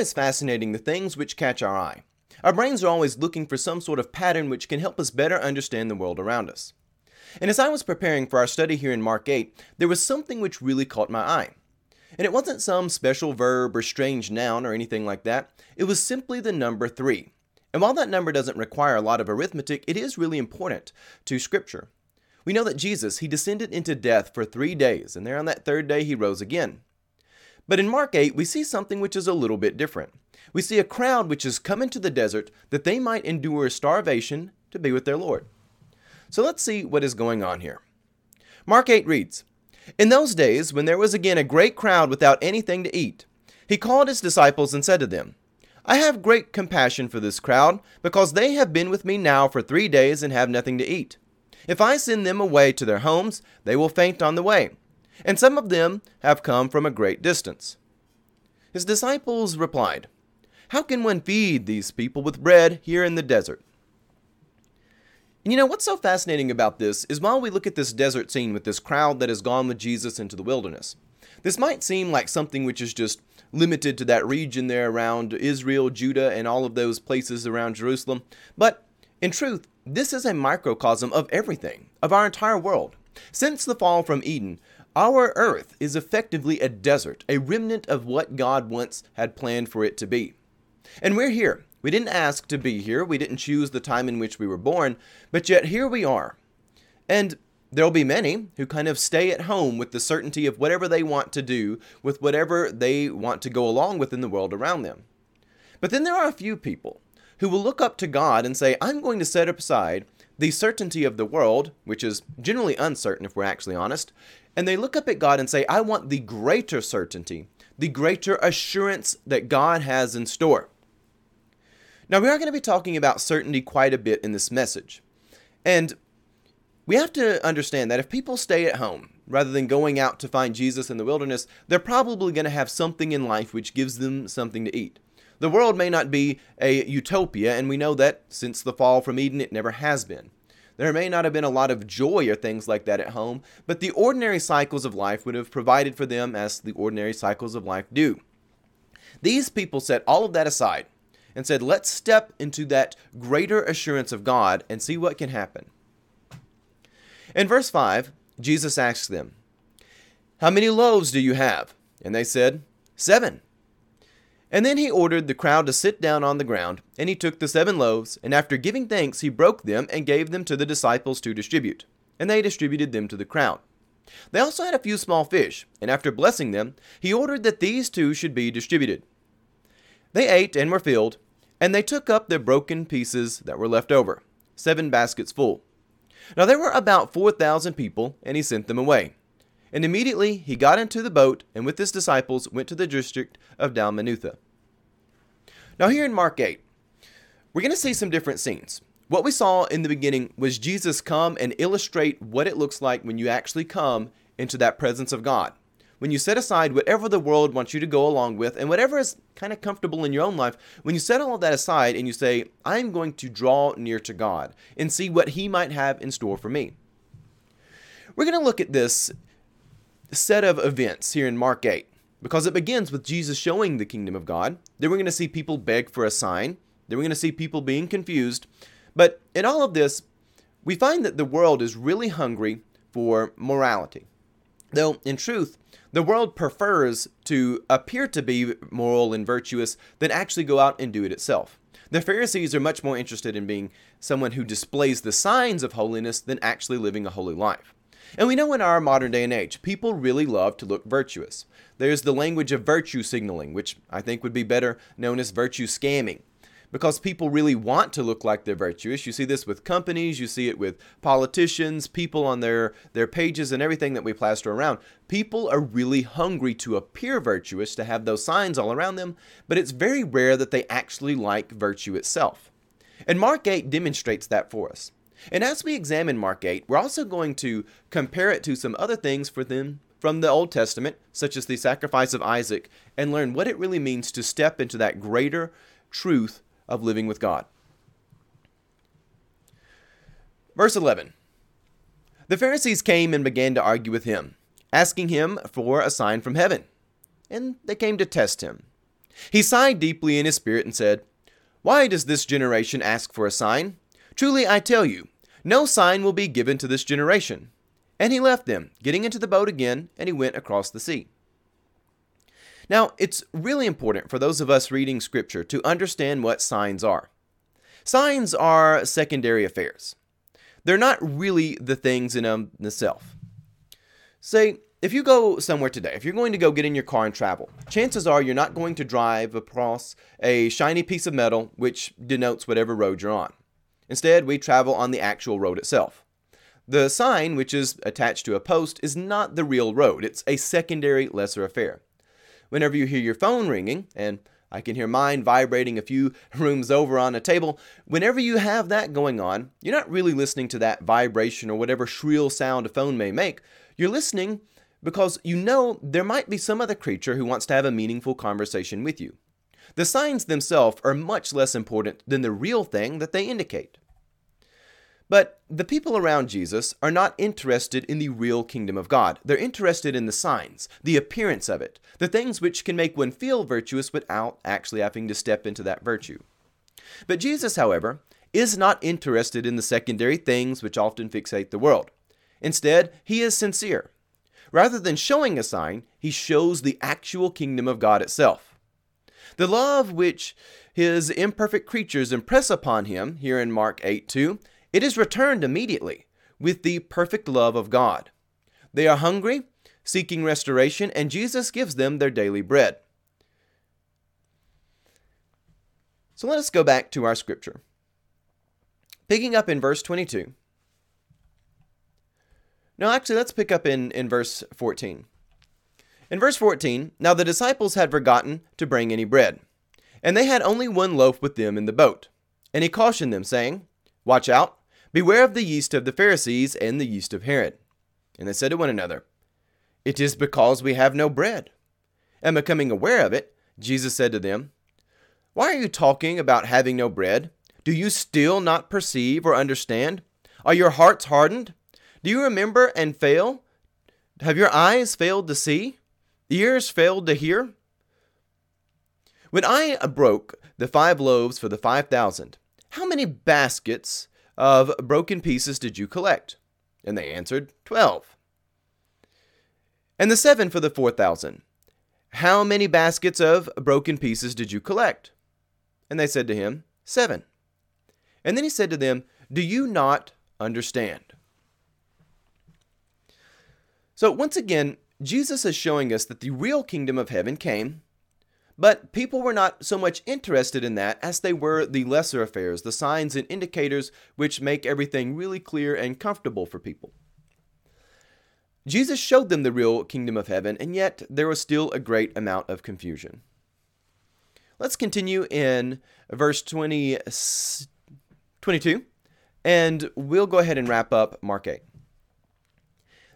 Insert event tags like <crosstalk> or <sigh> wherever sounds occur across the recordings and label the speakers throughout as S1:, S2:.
S1: It's fascinating the things which catch our eye. Our brains are always looking for some sort of pattern which can help us better understand the world around us. And as I was preparing for our study here in Mark 8, there was something which really caught my eye. And it wasn't some special verb or strange noun or anything like that, it was simply the number 3. And while that number doesn't require a lot of arithmetic, it is really important to Scripture. We know that Jesus, he descended into death for three days, and there on that third day he rose again. But in Mark 8, we see something which is a little bit different. We see a crowd which has come into the desert that they might endure starvation to be with their Lord. So let's see what is going on here. Mark 8 reads In those days, when there was again a great crowd without anything to eat, he called his disciples and said to them, I have great compassion for this crowd, because they have been with me now for three days and have nothing to eat. If I send them away to their homes, they will faint on the way and some of them have come from a great distance. His disciples replied, How can one feed these people with bread here in the desert? And you know, what's so fascinating about this is while we look at this desert scene with this crowd that has gone with Jesus into the wilderness, this might seem like something which is just limited to that region there around Israel, Judah, and all of those places around Jerusalem. But in truth, this is a microcosm of everything, of our entire world. Since the fall from Eden, our earth is effectively a desert, a remnant of what God once had planned for it to be. And we're here. We didn't ask to be here, we didn't choose the time in which we were born, but yet here we are. And there'll be many who kind of stay at home with the certainty of whatever they want to do, with whatever they want to go along with in the world around them. But then there are a few people who will look up to God and say, I'm going to set aside the certainty of the world, which is generally uncertain if we're actually honest, and they look up at God and say, I want the greater certainty, the greater assurance that God has in store. Now, we are going to be talking about certainty quite a bit in this message. And we have to understand that if people stay at home rather than going out to find Jesus in the wilderness, they're probably going to have something in life which gives them something to eat. The world may not be a utopia, and we know that since the fall from Eden, it never has been. There may not have been a lot of joy or things like that at home, but the ordinary cycles of life would have provided for them as the ordinary cycles of life do. These people set all of that aside and said, let's step into that greater assurance of God and see what can happen. In verse 5, Jesus asked them, How many loaves do you have? And they said, Seven. And then he ordered the crowd to sit down on the ground, and he took the seven loaves, and after giving thanks, he broke them and gave them to the disciples to distribute. And they distributed them to the crowd. They also had a few small fish, and after blessing them, he ordered that these too should be distributed. They ate and were filled, and they took up the broken pieces that were left over, seven baskets full. Now there were about four thousand people, and he sent them away. And immediately he got into the boat and with his disciples went to the district of Dalmanutha. Now, here in Mark 8, we're going to see some different scenes. What we saw in the beginning was Jesus come and illustrate what it looks like when you actually come into that presence of God. When you set aside whatever the world wants you to go along with and whatever is kind of comfortable in your own life, when you set all of that aside and you say, I'm going to draw near to God and see what He might have in store for me. We're going to look at this set of events here in Mark 8 because it begins with Jesus showing the kingdom of God. Then we're going to see people beg for a sign. Then we're going to see people being confused. But in all of this, we find that the world is really hungry for morality. Though, in truth, the world prefers to appear to be moral and virtuous than actually go out and do it itself. The Pharisees are much more interested in being someone who displays the signs of holiness than actually living a holy life. And we know in our modern day and age, people really love to look virtuous. There's the language of virtue signaling, which I think would be better known as virtue scamming. Because people really want to look like they're virtuous. You see this with companies, you see it with politicians, people on their, their pages, and everything that we plaster around. People are really hungry to appear virtuous, to have those signs all around them, but it's very rare that they actually like virtue itself. And Mark 8 demonstrates that for us. And as we examine Mark 8, we're also going to compare it to some other things for them from the Old Testament, such as the sacrifice of Isaac, and learn what it really means to step into that greater truth of living with God. Verse 11 The Pharisees came and began to argue with him, asking him for a sign from heaven. And they came to test him. He sighed deeply in his spirit and said, Why does this generation ask for a sign? Truly I tell you, no sign will be given to this generation. And he left them, getting into the boat again, and he went across the sea. Now, it's really important for those of us reading Scripture to understand what signs are. Signs are secondary affairs. They're not really the things in them themselves. Say, if you go somewhere today, if you're going to go get in your car and travel, chances are you're not going to drive across a shiny piece of metal which denotes whatever road you're on. Instead, we travel on the actual road itself. The sign, which is attached to a post, is not the real road, it's a secondary, lesser affair. Whenever you hear your phone ringing, and I can hear mine vibrating a few <laughs> rooms over on a table. Whenever you have that going on, you're not really listening to that vibration or whatever shrill sound a phone may make. You're listening because you know there might be some other creature who wants to have a meaningful conversation with you. The signs themselves are much less important than the real thing that they indicate. But the people around Jesus are not interested in the real kingdom of God. They're interested in the signs, the appearance of it, the things which can make one feel virtuous without actually having to step into that virtue. But Jesus, however, is not interested in the secondary things which often fixate the world. Instead, he is sincere. Rather than showing a sign, he shows the actual kingdom of God itself. The love which his imperfect creatures impress upon him, here in Mark 8 2, it is returned immediately with the perfect love of God. They are hungry, seeking restoration, and Jesus gives them their daily bread. So let us go back to our scripture. Picking up in verse 22. No, actually, let's pick up in, in verse 14. In verse 14, now the disciples had forgotten to bring any bread, and they had only one loaf with them in the boat. And he cautioned them, saying, Watch out, Beware of the yeast of the Pharisees and the yeast of Herod. And they said to one another, It is because we have no bread. And becoming aware of it, Jesus said to them, Why are you talking about having no bread? Do you still not perceive or understand? Are your hearts hardened? Do you remember and fail? Have your eyes failed to see? Ears failed to hear? When I broke the five loaves for the five thousand, how many baskets of broken pieces did you collect? And they answered, Twelve. And the seven for the four thousand. How many baskets of broken pieces did you collect? And they said to him, Seven. And then he said to them, Do you not understand? So once again, Jesus is showing us that the real kingdom of heaven came but people were not so much interested in that as they were the lesser affairs, the signs and indicators which make everything really clear and comfortable for people. Jesus showed them the real kingdom of heaven, and yet there was still a great amount of confusion. Let's continue in verse 20, 22, and we'll go ahead and wrap up Mark 8.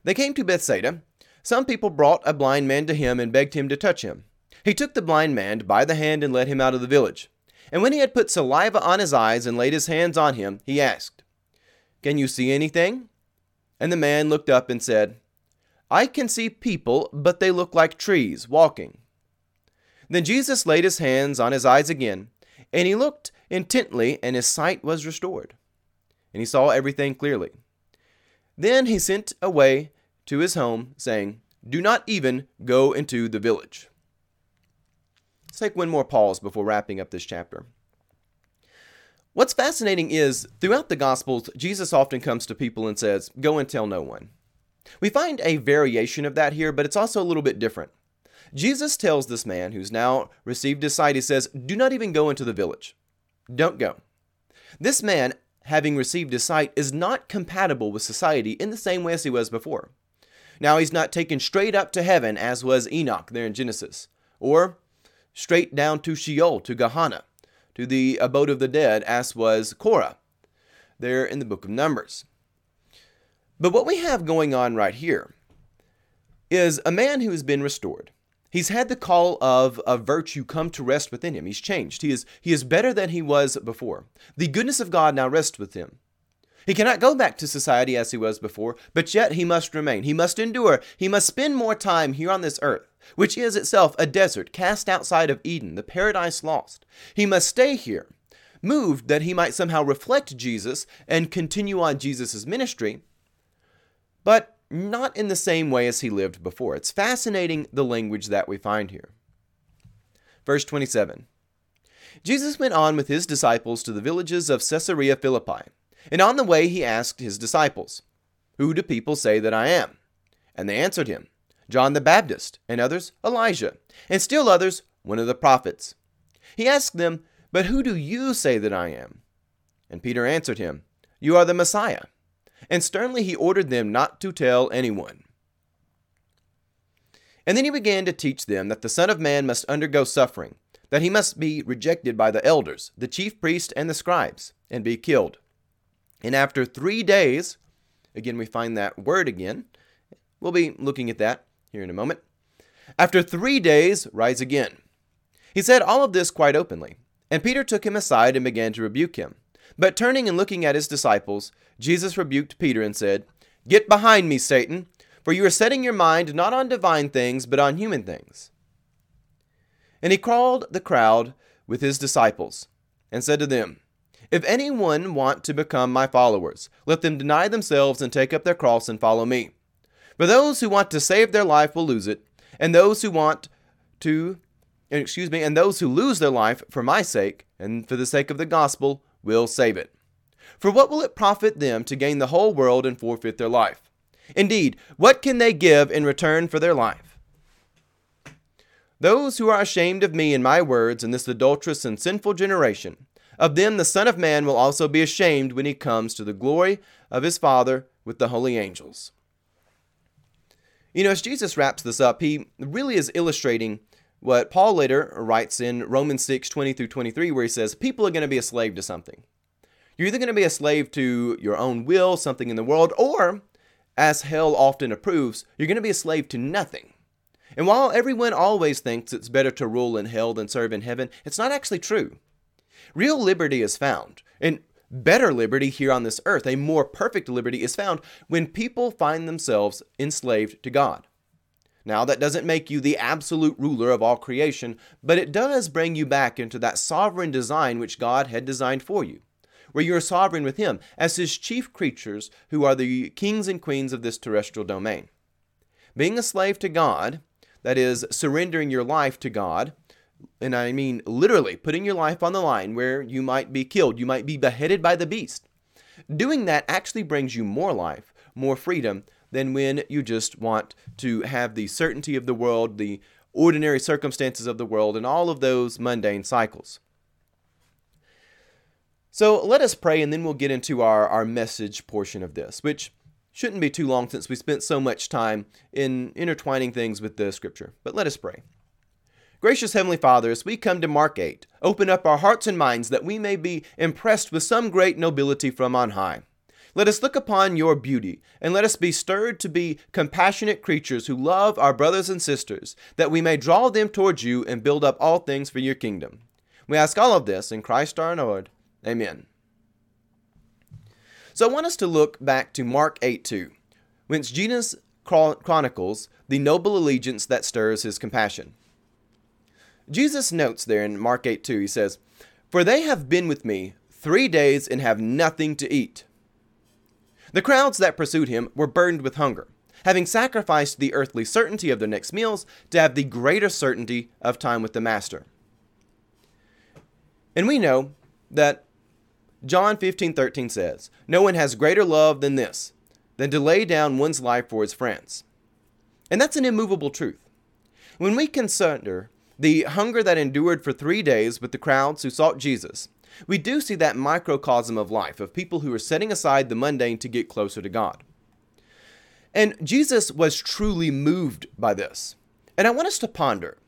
S1: They came to Bethsaida. Some people brought a blind man to him and begged him to touch him. He took the blind man by the hand and led him out of the village. And when he had put saliva on his eyes and laid his hands on him, he asked, Can you see anything? And the man looked up and said, I can see people, but they look like trees walking. Then Jesus laid his hands on his eyes again, and he looked intently, and his sight was restored. And he saw everything clearly. Then he sent away to his home, saying, Do not even go into the village. Let's take one more pause before wrapping up this chapter. What's fascinating is, throughout the Gospels, Jesus often comes to people and says, Go and tell no one. We find a variation of that here, but it's also a little bit different. Jesus tells this man who's now received his sight, he says, Do not even go into the village. Don't go. This man, having received his sight, is not compatible with society in the same way as he was before. Now, he's not taken straight up to heaven as was Enoch there in Genesis, or straight down to Sheol, to Gehenna, to the abode of the dead, as was Korah, there in the book of Numbers. But what we have going on right here is a man who has been restored. He's had the call of a virtue come to rest within him. He's changed. He is, he is better than he was before. The goodness of God now rests with him. He cannot go back to society as he was before, but yet he must remain. He must endure. He must spend more time here on this earth, which is itself a desert cast outside of Eden, the paradise lost. He must stay here, moved that he might somehow reflect Jesus and continue on Jesus' ministry, but not in the same way as he lived before. It's fascinating the language that we find here. Verse 27 Jesus went on with his disciples to the villages of Caesarea Philippi. And on the way he asked his disciples, Who do people say that I am? And they answered him, John the Baptist, and others, Elijah, and still others, one of the prophets. He asked them, But who do you say that I am? And Peter answered him, You are the Messiah. And sternly he ordered them not to tell anyone. And then he began to teach them that the Son of Man must undergo suffering, that he must be rejected by the elders, the chief priests, and the scribes, and be killed and after three days, again, we find that word again. We'll be looking at that here in a moment. After three days, rise again. He said all of this quite openly, and Peter took him aside and began to rebuke him. But turning and looking at his disciples, Jesus rebuked Peter and said, Get behind me, Satan, for you are setting your mind not on divine things, but on human things. And he called the crowd with his disciples, and said to them, if anyone want to become my followers, let them deny themselves and take up their cross and follow me. For those who want to save their life will lose it, and those who want to excuse me, and those who lose their life for my sake and for the sake of the gospel will save it. For what will it profit them to gain the whole world and forfeit their life? Indeed, what can they give in return for their life? Those who are ashamed of me and my words in this adulterous and sinful generation, of them the Son of Man will also be ashamed when he comes to the glory of his Father with the holy angels. You know, as Jesus wraps this up, he really is illustrating what Paul later writes in Romans 6 20 through 23, where he says, People are going to be a slave to something. You're either going to be a slave to your own will, something in the world, or, as hell often approves, you're going to be a slave to nothing. And while everyone always thinks it's better to rule in hell than serve in heaven, it's not actually true. Real liberty is found, and better liberty here on this earth, a more perfect liberty, is found when people find themselves enslaved to God. Now, that doesn't make you the absolute ruler of all creation, but it does bring you back into that sovereign design which God had designed for you, where you are sovereign with Him as His chief creatures who are the kings and queens of this terrestrial domain. Being a slave to God, that is, surrendering your life to God, and I mean literally putting your life on the line where you might be killed, you might be beheaded by the beast. Doing that actually brings you more life, more freedom than when you just want to have the certainty of the world, the ordinary circumstances of the world, and all of those mundane cycles. So let us pray and then we'll get into our, our message portion of this, which shouldn't be too long since we spent so much time in intertwining things with the scripture. But let us pray. Gracious Heavenly Father, as we come to Mark 8, open up our hearts and minds that we may be impressed with some great nobility from on high. Let us look upon your beauty, and let us be stirred to be compassionate creatures who love our brothers and sisters, that we may draw them towards you and build up all things for your kingdom. We ask all of this in Christ our Lord. Amen. So I want us to look back to Mark 8 2, whence Jesus chronicles the noble allegiance that stirs his compassion. Jesus notes there in Mark 8 2, he says, For they have been with me three days and have nothing to eat. The crowds that pursued him were burdened with hunger, having sacrificed the earthly certainty of their next meals to have the greater certainty of time with the Master. And we know that John 15 13 says, No one has greater love than this, than to lay down one's life for his friends. And that's an immovable truth. When we consider the hunger that endured for three days with the crowds who sought Jesus, we do see that microcosm of life of people who are setting aside the mundane to get closer to God. And Jesus was truly moved by this. And I want us to ponder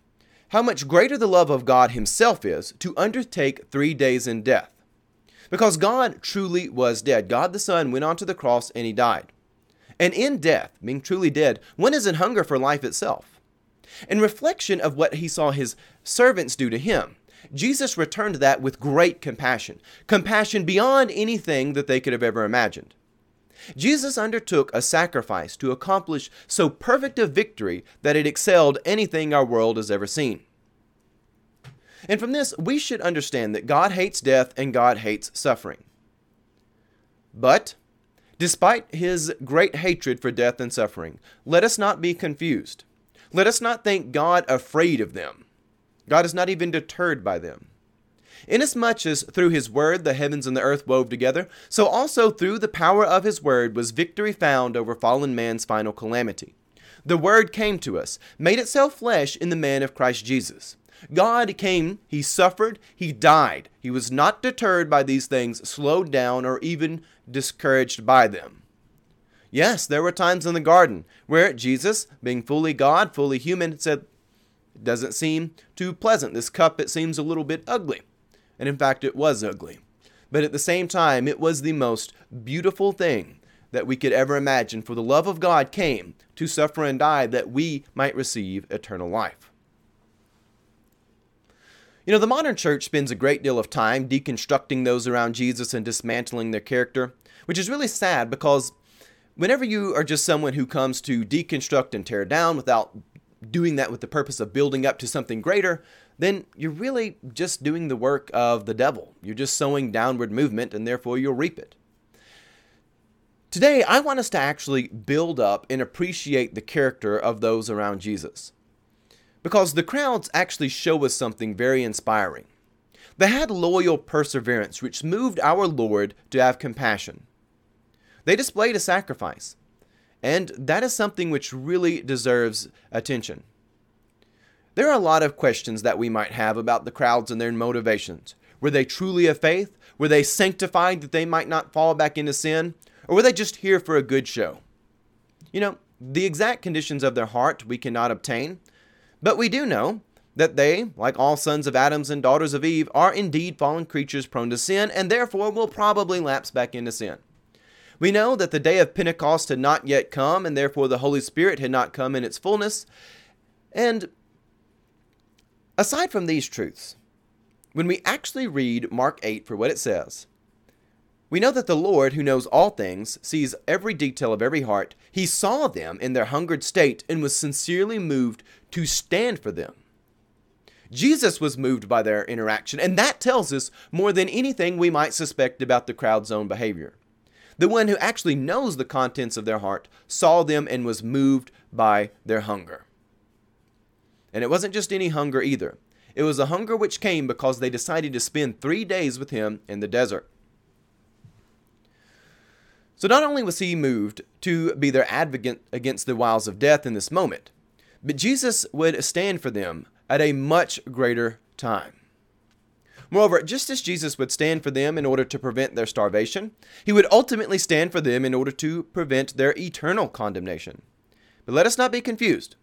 S1: how much greater the love of God Himself is to undertake three days in death. Because God truly was dead. God the Son went onto the cross and He died. And in death, being truly dead, one is in hunger for life itself in reflection of what he saw his servants do to him. Jesus returned that with great compassion, compassion beyond anything that they could have ever imagined. Jesus undertook a sacrifice to accomplish so perfect a victory that it excelled anything our world has ever seen. And from this, we should understand that God hates death and God hates suffering. But, despite his great hatred for death and suffering, let us not be confused. Let us not think God afraid of them. God is not even deterred by them. Inasmuch as through his word the heavens and the earth wove together, so also through the power of his word was victory found over fallen man's final calamity. The word came to us, made itself flesh in the man of Christ Jesus. God came, he suffered, he died. He was not deterred by these things, slowed down, or even discouraged by them. Yes, there were times in the garden where Jesus, being fully God, fully human, said, It doesn't seem too pleasant. This cup, it seems a little bit ugly. And in fact, it was ugly. But at the same time, it was the most beautiful thing that we could ever imagine, for the love of God came to suffer and die that we might receive eternal life. You know, the modern church spends a great deal of time deconstructing those around Jesus and dismantling their character, which is really sad because whenever you are just someone who comes to deconstruct and tear down without doing that with the purpose of building up to something greater, then you're really just doing the work of the devil. You're just sowing downward movement and therefore you'll reap it. Today, I want us to actually build up and appreciate the character of those around Jesus because the crowds actually show us something very inspiring. They had loyal perseverance, which moved our Lord to have compassion. They displayed a sacrifice, and that is something which really deserves attention. There are a lot of questions that we might have about the crowds and their motivations. Were they truly of faith? Were they sanctified that they might not fall back into sin? Or were they just here for a good show? You know, the exact conditions of their heart we cannot obtain, but we do know that they, like all sons of Adams and daughters of Eve, are indeed fallen creatures prone to sin, and therefore will probably lapse back into sin. We know that the day of Pentecost had not yet come, and therefore the Holy Spirit had not come in its fullness. And aside from these truths, when we actually read Mark 8 for what it says, we know that the Lord, who knows all things, sees every detail of every heart. He saw them in their hungered state and was sincerely moved to stand for them. Jesus was moved by their interaction, and that tells us more than anything we might suspect about the crowd's own behavior. The one who actually knows the contents of their heart saw them and was moved by their hunger. And it wasn't just any hunger either. It was a hunger which came because they decided to spend three days with him in the desert. So not only was he moved to be their advocate against the wiles of death in this moment, but Jesus would stand for them at a much greater time. Moreover, just as Jesus would stand for them in order to prevent their starvation, he would ultimately stand for them in order to prevent their eternal condemnation. But let us not be confused.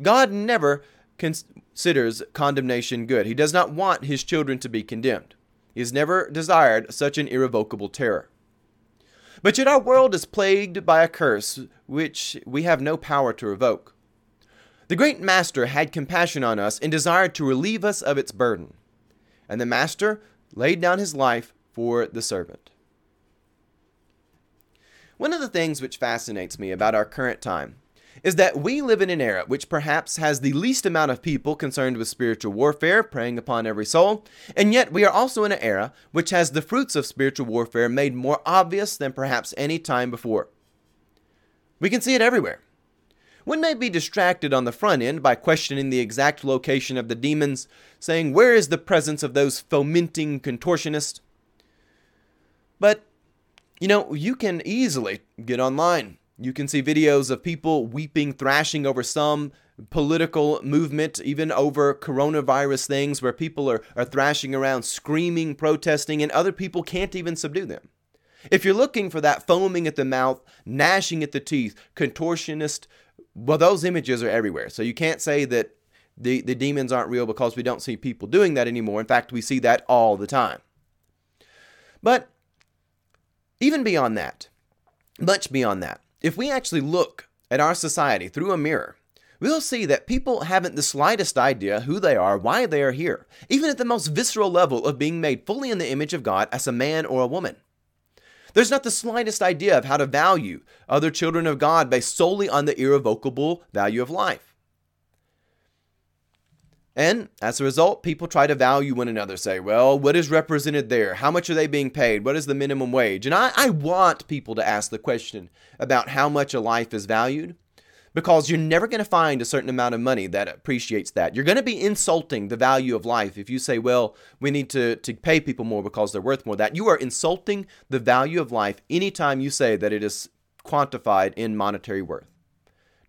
S1: God never considers condemnation good. He does not want his children to be condemned. He has never desired such an irrevocable terror. But yet our world is plagued by a curse which we have no power to revoke. The great Master had compassion on us and desired to relieve us of its burden. And the Master laid down his life for the servant. One of the things which fascinates me about our current time is that we live in an era which perhaps has the least amount of people concerned with spiritual warfare, preying upon every soul, and yet we are also in an era which has the fruits of spiritual warfare made more obvious than perhaps any time before. We can see it everywhere. One may be distracted on the front end by questioning the exact location of the demons, saying, Where is the presence of those fomenting contortionists? But, you know, you can easily get online you can see videos of people weeping, thrashing over some political movement, even over coronavirus things, where people are, are thrashing around, screaming, protesting, and other people can't even subdue them. If you're looking for that foaming at the mouth, gnashing at the teeth, contortionist, well, those images are everywhere. So you can't say that the, the demons aren't real because we don't see people doing that anymore. In fact, we see that all the time. But even beyond that, much beyond that, if we actually look at our society through a mirror, we'll see that people haven't the slightest idea who they are, why they are here, even at the most visceral level of being made fully in the image of God as a man or a woman. There's not the slightest idea of how to value other children of God based solely on the irrevocable value of life. And as a result, people try to value one another, say, well, what is represented there? How much are they being paid? What is the minimum wage? And I, I want people to ask the question about how much a life is valued because you're never going to find a certain amount of money that appreciates that. You're going to be insulting the value of life if you say, well, we need to, to pay people more because they're worth more. That you are insulting the value of life anytime you say that it is quantified in monetary worth.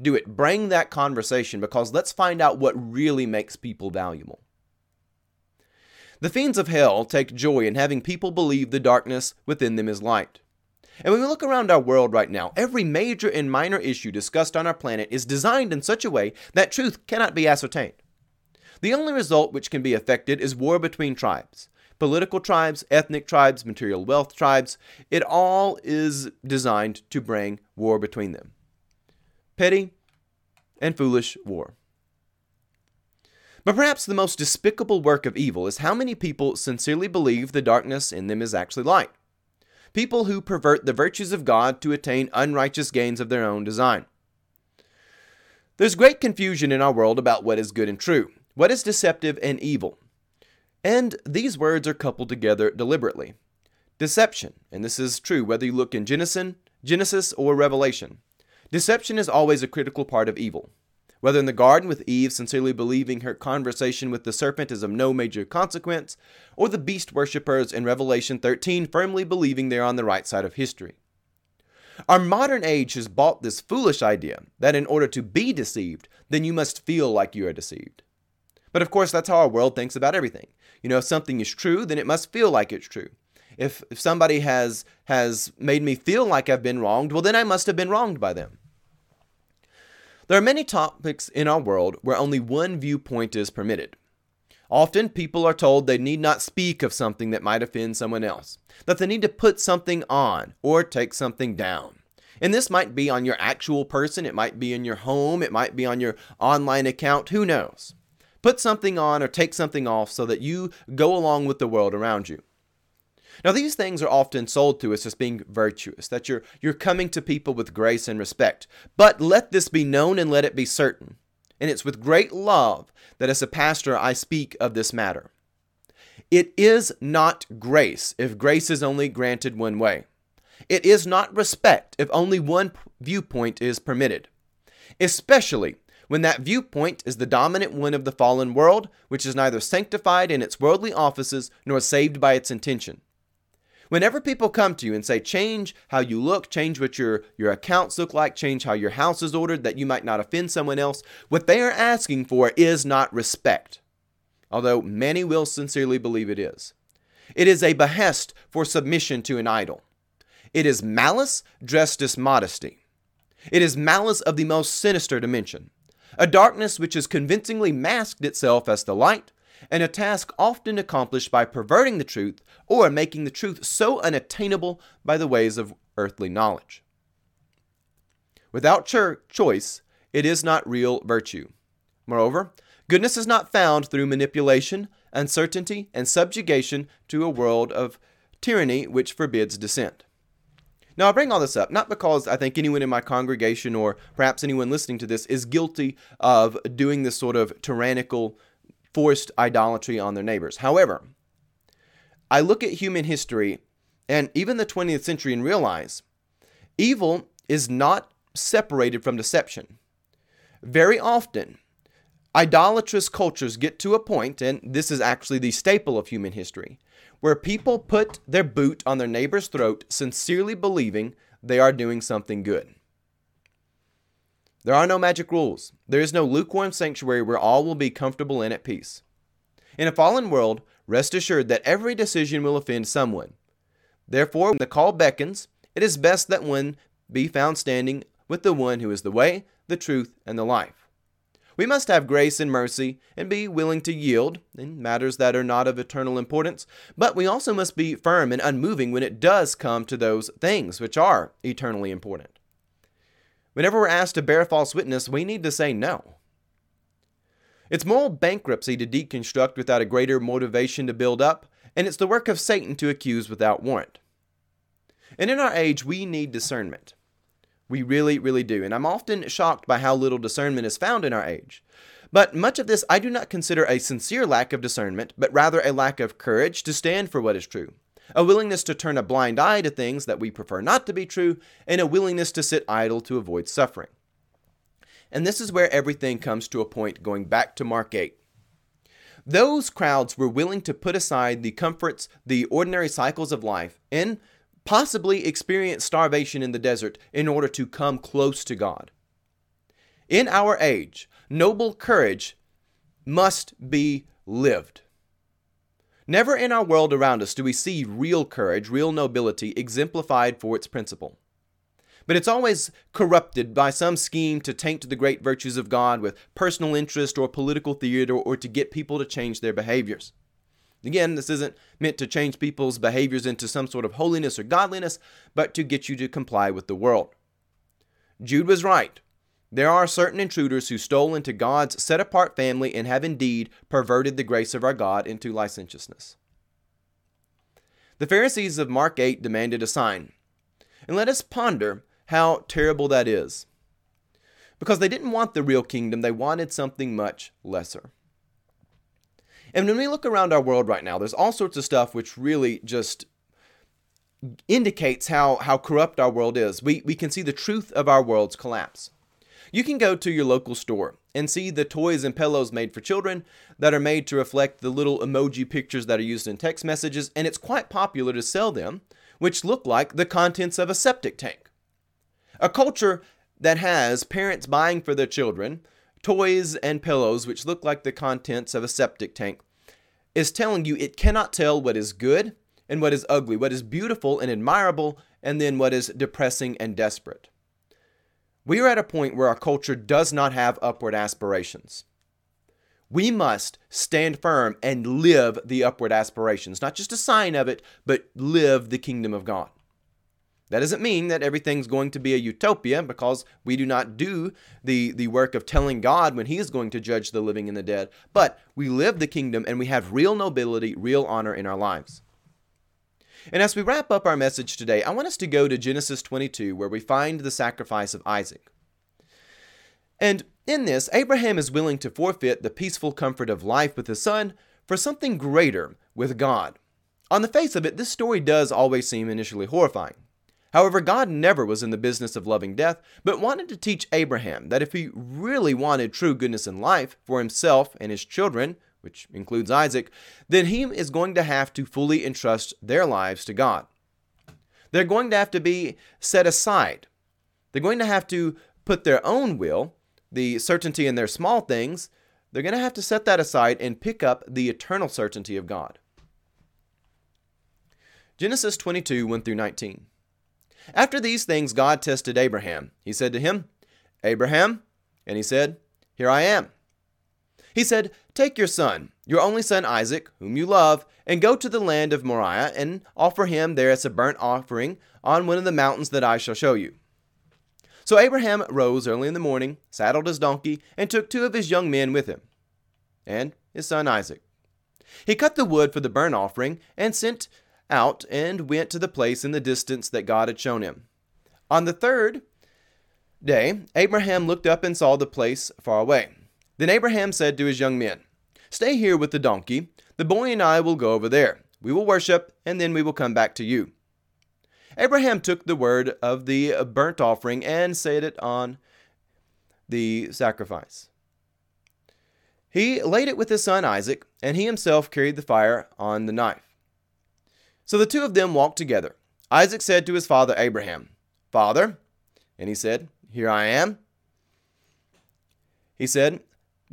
S1: Do it. Bring that conversation because let's find out what really makes people valuable. The fiends of hell take joy in having people believe the darkness within them is light. And when we look around our world right now, every major and minor issue discussed on our planet is designed in such a way that truth cannot be ascertained. The only result which can be affected is war between tribes. Political tribes, ethnic tribes, material wealth tribes, it all is designed to bring war between them. Petty and foolish war. But perhaps the most despicable work of evil is how many people sincerely believe the darkness in them is actually light people who pervert the virtues of God to attain unrighteous gains of their own design. There's great confusion in our world about what is good and true, what is deceptive and evil. And these words are coupled together deliberately. Deception, and this is true whether you look in Genesis, Genesis or Revelation. Deception is always a critical part of evil. Whether in the garden with Eve sincerely believing her conversation with the serpent is of no major consequence, or the beast worshippers in Revelation 13 firmly believing they're on the right side of history. Our modern age has bought this foolish idea that in order to be deceived, then you must feel like you are deceived. But of course, that's how our world thinks about everything. You know, if something is true, then it must feel like it's true. If, if somebody has has made me feel like I've been wronged, well, then I must have been wronged by them. There are many topics in our world where only one viewpoint is permitted. Often people are told they need not speak of something that might offend someone else, that they need to put something on or take something down. And this might be on your actual person, it might be in your home, it might be on your online account, who knows? Put something on or take something off so that you go along with the world around you. Now, these things are often sold to us as being virtuous, that you're, you're coming to people with grace and respect. But let this be known and let it be certain. And it's with great love that as a pastor I speak of this matter. It is not grace if grace is only granted one way. It is not respect if only one viewpoint is permitted. Especially when that viewpoint is the dominant one of the fallen world, which is neither sanctified in its worldly offices nor saved by its intention. Whenever people come to you and say, change how you look, change what your, your accounts look like, change how your house is ordered, that you might not offend someone else, what they are asking for is not respect. Although many will sincerely believe it is. It is a behest for submission to an idol. It is malice dressed as modesty. It is malice of the most sinister dimension, a darkness which has convincingly masked itself as the light, and a task often accomplished by perverting the truth or making the truth so unattainable by the ways of earthly knowledge. Without cho- choice, it is not real virtue. Moreover, goodness is not found through manipulation, uncertainty, and subjugation to a world of tyranny which forbids dissent. Now, I bring all this up not because I think anyone in my congregation or perhaps anyone listening to this is guilty of doing this sort of tyrannical forced idolatry on their neighbors. However, I look at human history and even the 20th century and realize evil is not separated from deception. Very often, idolatrous cultures get to a point, and this is actually the staple of human history, where people put their boot on their neighbor's throat, sincerely believing they are doing something good. There are no magic rules. There is no lukewarm sanctuary where all will be comfortable and at peace. In a fallen world, rest assured that every decision will offend someone. Therefore, when the call beckons, it is best that one be found standing with the one who is the way, the truth, and the life. We must have grace and mercy and be willing to yield in matters that are not of eternal importance, but we also must be firm and unmoving when it does come to those things which are eternally important. Whenever we're asked to bear false witness, we need to say no. It's moral bankruptcy to deconstruct without a greater motivation to build up, and it's the work of Satan to accuse without warrant. And in our age, we need discernment. We really, really do. And I'm often shocked by how little discernment is found in our age. But much of this I do not consider a sincere lack of discernment, but rather a lack of courage to stand for what is true, a willingness to turn a blind eye to things that we prefer not to be true, and a willingness to sit idle to avoid suffering. And this is where everything comes to a point going back to Mark 8. Those crowds were willing to put aside the comforts, the ordinary cycles of life, and possibly experience starvation in the desert in order to come close to God. In our age, noble courage must be lived. Never in our world around us do we see real courage, real nobility exemplified for its principle. But it's always corrupted by some scheme to taint the great virtues of God with personal interest or political theater or to get people to change their behaviors. Again, this isn't meant to change people's behaviors into some sort of holiness or godliness, but to get you to comply with the world. Jude was right. There are certain intruders who stole into God's set apart family and have indeed perverted the grace of our God into licentiousness. The Pharisees of Mark 8 demanded a sign. And let us ponder how terrible that is. Because they didn't want the real kingdom, they wanted something much lesser. And when we look around our world right now, there's all sorts of stuff which really just indicates how, how corrupt our world is. We, we can see the truth of our world's collapse. You can go to your local store and see the toys and pillows made for children that are made to reflect the little emoji pictures that are used in text messages, and it's quite popular to sell them, which look like the contents of a septic tank. A culture that has parents buying for their children toys and pillows which look like the contents of a septic tank is telling you it cannot tell what is good and what is ugly, what is beautiful and admirable, and then what is depressing and desperate. We are at a point where our culture does not have upward aspirations. We must stand firm and live the upward aspirations, not just a sign of it, but live the kingdom of God. That doesn't mean that everything's going to be a utopia because we do not do the, the work of telling God when He is going to judge the living and the dead, but we live the kingdom and we have real nobility, real honor in our lives. And as we wrap up our message today, I want us to go to Genesis 22, where we find the sacrifice of Isaac. And in this, Abraham is willing to forfeit the peaceful comfort of life with his son for something greater with God. On the face of it, this story does always seem initially horrifying. However, God never was in the business of loving death, but wanted to teach Abraham that if he really wanted true goodness in life for himself and his children, which includes Isaac, then he is going to have to fully entrust their lives to God. They're going to have to be set aside. They're going to have to put their own will, the certainty in their small things, they're going to have to set that aside and pick up the eternal certainty of God. Genesis 22 1 through 19. After these things, God tested Abraham. He said to him, Abraham, and he said, Here I am. He said, Take your son, your only son Isaac, whom you love, and go to the land of Moriah, and offer him there as a burnt offering on one of the mountains that I shall show you. So Abraham rose early in the morning, saddled his donkey, and took two of his young men with him, and his son Isaac. He cut the wood for the burnt offering, and sent out and went to the place in the distance that God had shown him. On the third day, Abraham looked up and saw the place far away. Then Abraham said to his young men, Stay here with the donkey. The boy and I will go over there. We will worship, and then we will come back to you. Abraham took the word of the burnt offering and set it on the sacrifice. He laid it with his son Isaac, and he himself carried the fire on the knife. So the two of them walked together. Isaac said to his father Abraham, Father, and he said, Here I am. He said,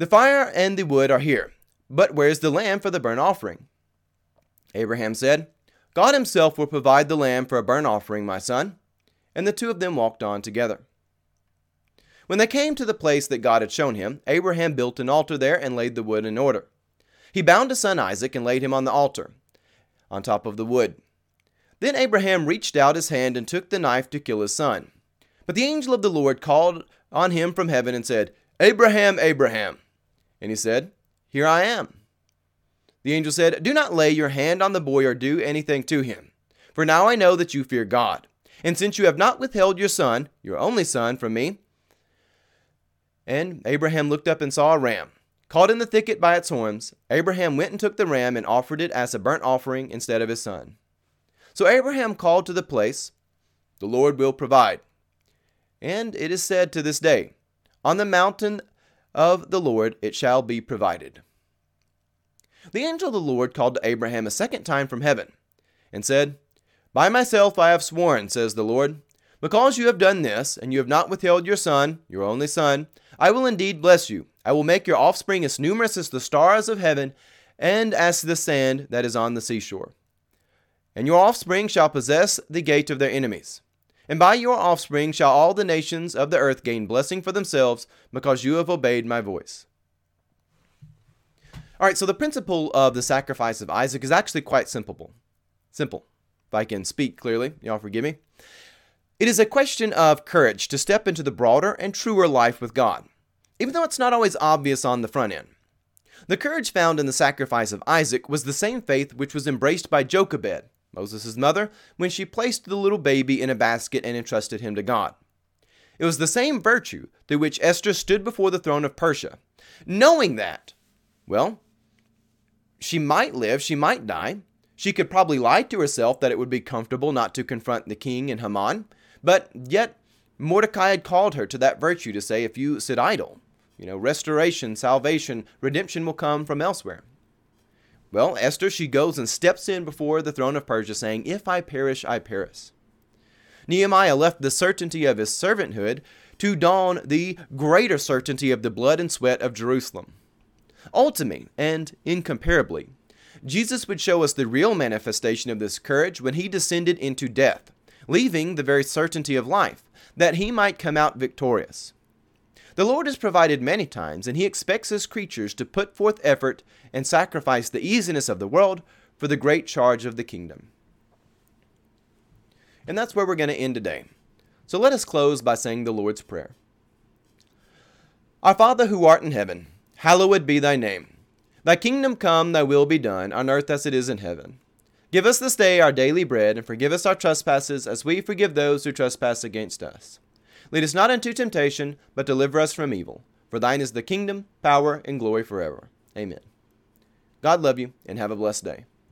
S1: The fire and the wood are here, but where's the lamb for the burnt offering? Abraham said, God himself will provide the lamb for a burnt offering, my son. And the two of them walked on together. When they came to the place that God had shown him, Abraham built an altar there and laid the wood in order. He bound his son Isaac and laid him on the altar on top of the wood. Then Abraham reached out his hand and took the knife to kill his son. But the angel of the Lord called on him from heaven and said, Abraham, Abraham. And he said, Here I am. The angel said, Do not lay your hand on the boy or do anything to him. For now I know that you fear God. And since you have not withheld your son, your only son, from me, and Abraham looked up and saw a ram, caught in the thicket by its horns, Abraham went and took the ram and offered it as a burnt offering instead of his son. So Abraham called to the place, The Lord will provide. And it is said to this day, On the mountain of the Lord it shall be provided. The angel of the Lord called to Abraham a second time from heaven, and said, By myself I have sworn, says the Lord, because you have done this, and you have not withheld your son, your only son, I will indeed bless you. I will make your offspring as numerous as the stars of heaven, and as the sand that is on the seashore. And your offspring shall possess the gate of their enemies. And by your offspring shall all the nations of the earth gain blessing for themselves, because you have obeyed my voice. All right, so the principle of the sacrifice of Isaac is actually quite simple. Simple. If I can speak clearly, y'all forgive me. It is a question of courage to step into the broader and truer life with God, even though it's not always obvious on the front end. The courage found in the sacrifice of Isaac was the same faith which was embraced by Jochebed, Moses' mother, when she placed the little baby in a basket and entrusted him to God. It was the same virtue through which Esther stood before the throne of Persia, knowing that, well, she might live, she might die. She could probably lie to herself that it would be comfortable not to confront the king and Haman, but yet Mordecai had called her to that virtue to say, if you sit idle, you know, restoration, salvation, redemption will come from elsewhere. Well, Esther, she goes and steps in before the throne of Persia, saying, If I perish, I perish. Nehemiah left the certainty of his servanthood to don the greater certainty of the blood and sweat of Jerusalem. Ultimately, and incomparably, Jesus would show us the real manifestation of this courage when he descended into death, leaving the very certainty of life, that he might come out victorious. The Lord has provided many times, and He expects His creatures to put forth effort and sacrifice the easiness of the world for the great charge of the kingdom. And that's where we're going to end today. So let us close by saying the Lord's Prayer. Our Father who art in heaven, hallowed be thy name. Thy kingdom come, thy will be done, on earth as it is in heaven. Give us this day our daily bread, and forgive us our trespasses, as we forgive those who trespass against us Lead us not into temptation, but deliver us from evil. For thine is the kingdom, power, and glory forever. Amen. God love you, and have a blessed day.